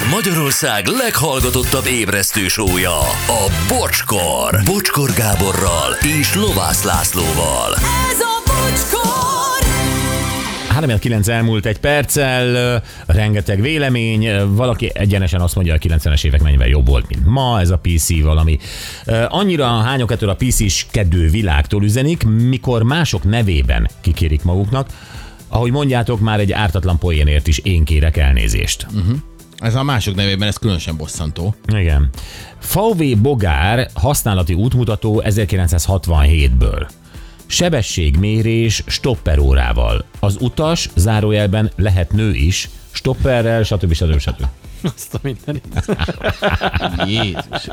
Ez Magyarország leghallgatottabb ébresztő sója, a Bocskor. Bocskor Gáborral és Lovász Lászlóval. Ez a bocskor! 3 elmúlt egy perccel, rengeteg vélemény, valaki egyenesen azt mondja, hogy a 90-es évek mennyivel jobb volt, mint ma, ez a PC valami. Annyira hányok ettől a PC-s kedő világtól üzenik, mikor mások nevében kikérik maguknak, ahogy mondjátok, már egy ártatlan poénért is én kérek elnézést. Ez a mások nevében ez különösen bosszantó. Igen. VW Bogár használati útmutató 1967-ből. Sebességmérés stopperórával. Az utas zárójelben lehet nő is, stopperrel, stb. stb. stb. Azt a mindenit. Jézus.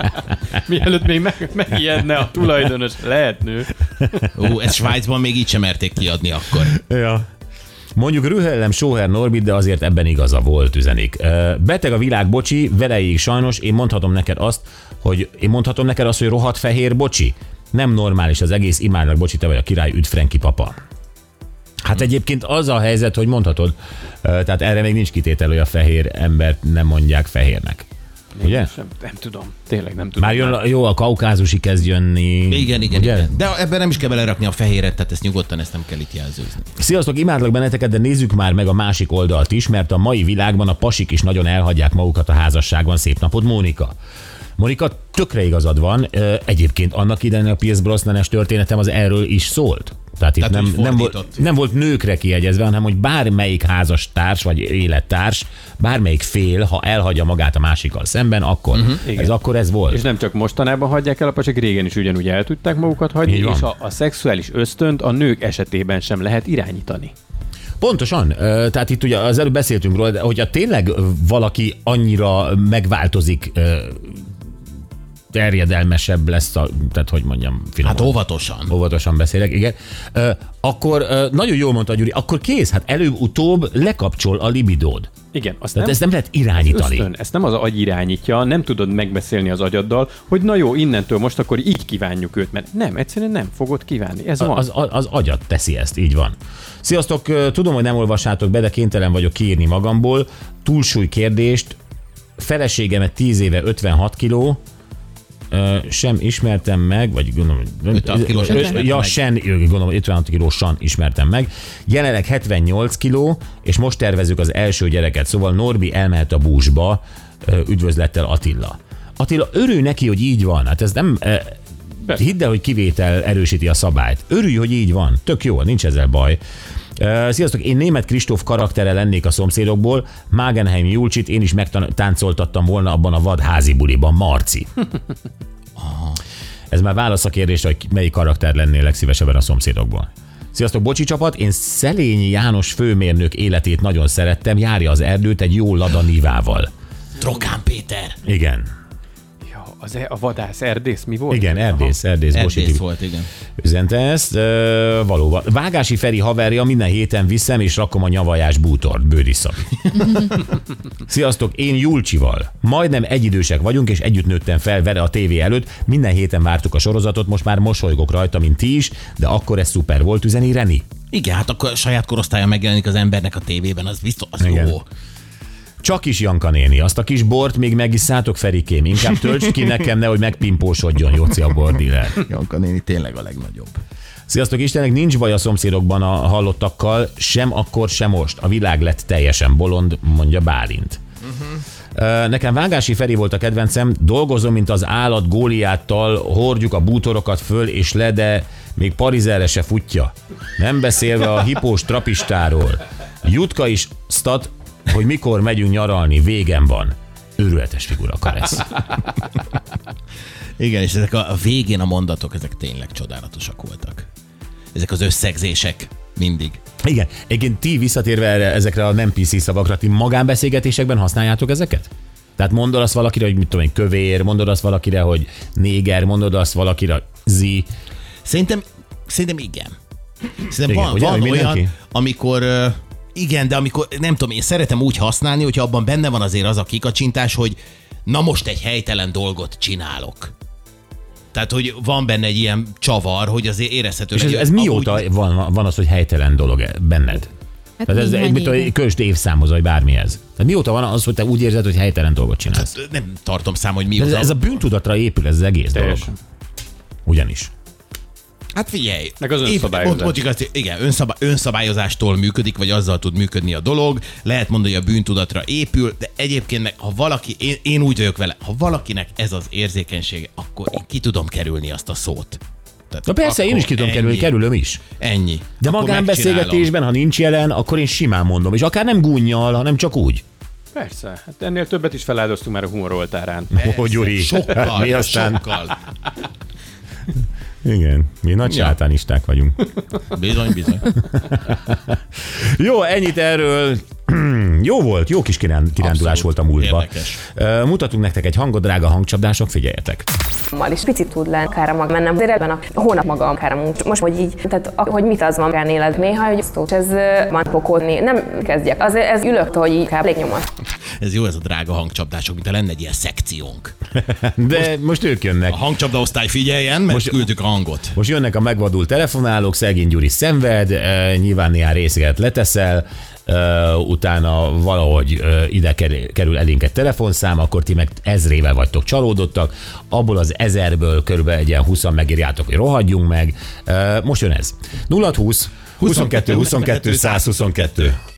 Mielőtt még meg, megijedne a tulajdonos, lehet nő. Ú, ezt Svájcban még így sem merték kiadni akkor. Ja. Mondjuk rühellem Sóher Norbit, de azért ebben igaza volt, üzenik. Beteg a világ, bocsi, veleig sajnos, én mondhatom neked azt, hogy én mondhatom neked azt, hogy rohadt fehér, bocsi. Nem normális az egész, imádnak, bocsi, te vagy a király, üdv Frenki papa. Hát egyébként az a helyzet, hogy mondhatod, tehát erre még nincs kitétel, hogy a fehér embert nem mondják fehérnek. Ugye? Sem, nem tudom. Tényleg nem tudom. Már jön, a- jó, a kaukázusi kezd jönni. Igen, igen, Ugye? igen. De ebben nem is kell belerakni a fehéret, tehát ezt nyugodtan ezt nem kell itt jelzőzni. Sziasztok, imádlak benneteket, de nézzük már meg a másik oldalt is, mert a mai világban a pasik is nagyon elhagyják magukat a házasságban. Szép napot, Mónika! Mónika, tökre igazad van. Egyébként annak idején a Pierce Brosnanes történetem az erről is szólt. Tehát itt Tehát, nem, nem, volt, nem volt nőkre kiegyezve, hanem hogy bármelyik házastárs vagy élettárs, bármelyik fél, ha elhagyja magát a másikkal szemben, akkor. Uh-huh. Ez Igen. akkor ez volt. És nem csak mostanában hagyják el pasik, régen is ugyanúgy el tudták magukat hagyni, és a, a szexuális ösztönt a nők esetében sem lehet irányítani. Pontosan. Tehát itt ugye az előbb beszéltünk róla, de hogyha tényleg valaki annyira megváltozik, terjedelmesebb lesz, a, tehát hogy mondjam, finoman. Hát óvatosan. óvatosan beszélek, igen, ö, akkor ö, nagyon jól mondta Gyuri, akkor kész, hát előbb-utóbb lekapcsol a libidód. Igen, azt Tehát nem, ezt nem lehet irányítani. ösztön, ezt nem az agy irányítja, nem tudod megbeszélni az agyaddal, hogy na jó, innentől most akkor így kívánjuk őt, mert nem, egyszerűen nem fogod kívánni. Ez van. Az, az, az agyat teszi ezt, így van. Sziasztok, tudom, hogy nem olvassátok be, de kénytelen vagyok kiírni magamból. Túlsúly kérdést, feleségemet 10 éve 56 kiló, sem ismertem meg, vagy gondolom, 56 kilósan Ö, ismertem ja, sen, gondolom, 56 kilósan ismertem meg. Jelenleg 78 kiló, és most tervezük az első gyereket, szóval Norbi elmehet a búzsba, üdvözlettel Attila. Attila, örülj neki, hogy így van. Hát ez nem, hidd el, hogy kivétel erősíti a szabályt. Örülj, hogy így van. Tök jó, nincs ezzel baj. Sziasztok, én német Kristóf karaktere lennék a szomszédokból, Magenheim Julcsit én is megtáncoltattam volna abban a vadházi buliban, Marci. Ez már válasz a kérdésre, hogy melyik karakter lennél legszívesebben a szomszédokból. Sziasztok, bocsi csapat, én Szelényi János főmérnök életét nagyon szerettem, járja az erdőt egy jó lada nívával. Trokán Péter. Igen, az e, a vadász erdész mi volt? igen, erdész, erdész, Bocsi Erdész Tibi. volt, igen. üzente ezt. Ö, valóban. Vágási Feri haverja, minden héten viszem és rakom a nyavajás bútort. Bődi Szabi. Sziasztok, én Julcsival. Majdnem egyidősek vagyunk, és együtt nőttem fel vele a tévé előtt. Minden héten vártuk a sorozatot, most már mosolygok rajta, mint ti is, de akkor ez szuper volt, üzeni Reni. Igen, hát akkor a saját korosztálya megjelenik az embernek a tévében, az biztos, az Igen. jó. Csak is Janka néni, azt a kis bort még megiszátok, Ferikém. Inkább töltsd ki nekem, nehogy megpimpósodjon, Jóci a bordiller. Janka néni tényleg a legnagyobb. Sziasztok Istenek, nincs baj a szomszédokban a hallottakkal, sem akkor, sem most. A világ lett teljesen bolond, mondja Bálint. Uh-huh. Nekem Vágási Feri volt a kedvencem, dolgozom, mint az állat góliáttal, hordjuk a bútorokat föl és le, de még Parizerre se futja. Nem beszélve a hipós trapistáról. Jutka is stat, hogy mikor megyünk nyaralni, végem van. Őrületes figura Karesz. Igen, és ezek a, a végén a mondatok, ezek tényleg csodálatosak voltak. Ezek az összegzések mindig. Igen, egyébként ti visszatérve erre, ezekre a nem PC szavakra, ti magánbeszélgetésekben használjátok ezeket? Tehát mondod azt valakire, hogy mit tudom én, kövér, mondod azt valakire, hogy néger, mondod azt valakire, zi. Szerintem, szerintem igen. Szerintem Igen, van, ugye, van olyan, mindenki? amikor igen, de amikor nem tudom, én szeretem úgy használni, hogyha abban benne van azért az a kikacsintás, hogy na most egy helytelen dolgot csinálok. Tehát, hogy van benne egy ilyen csavar, hogy azért érezhető És ez, ez mióta amúgy- van, van az, hogy helytelen dolog benned? Hát Tehát ez egy, egy kösd évszámhoz, vagy bármihez. Tehát mióta van az, hogy te úgy érzed, hogy helytelen dolgot csinálsz? Nem tartom szám, hogy mi Ez, ez a bűntudatra épül ez az egész dolog. Teljesen. Ugyanis. Hát figyelj. Meg az épp- önszabályozás. Ott, ott igaz, igen, önszabá, önszabályozástól működik, vagy azzal tud működni a dolog. Lehet mondani, hogy a bűntudatra épül, de egyébként meg, ha valaki, én, én úgy vagyok vele, ha valakinek ez az érzékenysége, akkor én ki tudom kerülni azt a szót. Tehát Na persze, én is ki tudom kerülni, kerülöm is. Ennyi. De Akkor magánbeszélgetésben, ha nincs jelen, akkor én simán mondom. És akár nem gúnyjal, hanem csak úgy. Persze, hát ennél többet is feláldoztunk már a humor oltárán. megcsinálom. Ó, Gyuri. Sokkal, Mi aztán? sokkal. Igen, mi nagy Ja. sátánisták vagyunk. Bizony, bizony. Jó, ennyit erről. Jó volt, jó kis kirán- kirándulás Abszolút. volt a múltba. Érdekes. Mutatunk nektek egy hangot, drága hangcsapdások, figyeljetek. Mal is picit tud lenni akár a mag mennem. Azért ebben a hónap maga akár a. Most, hogy így, tehát a- hogy mit az van éled néha, hogy ezt ez van pokolni. Nem kezdjek. Azért ez ülök, hogy így elég nyomat. Ez jó ez a drága hangcsapdások, mint ha lenne egy ilyen szekciónk. De most ők jönnek. A hangcsapda osztály figyeljen, mert most küldjük a hangot. Most jönnek a megvadult telefonálók, szegény Gyuri szenved, nyilván néhány részeket leteszel, utána valahogy ide kerül, elénk egy telefonszám, akkor ti meg ezrével vagytok csalódottak, abból az ezerből körülbelül egy ilyen 20 megírjátok, hogy rohadjunk meg. E, most jön ez. 0 20 22 22 122.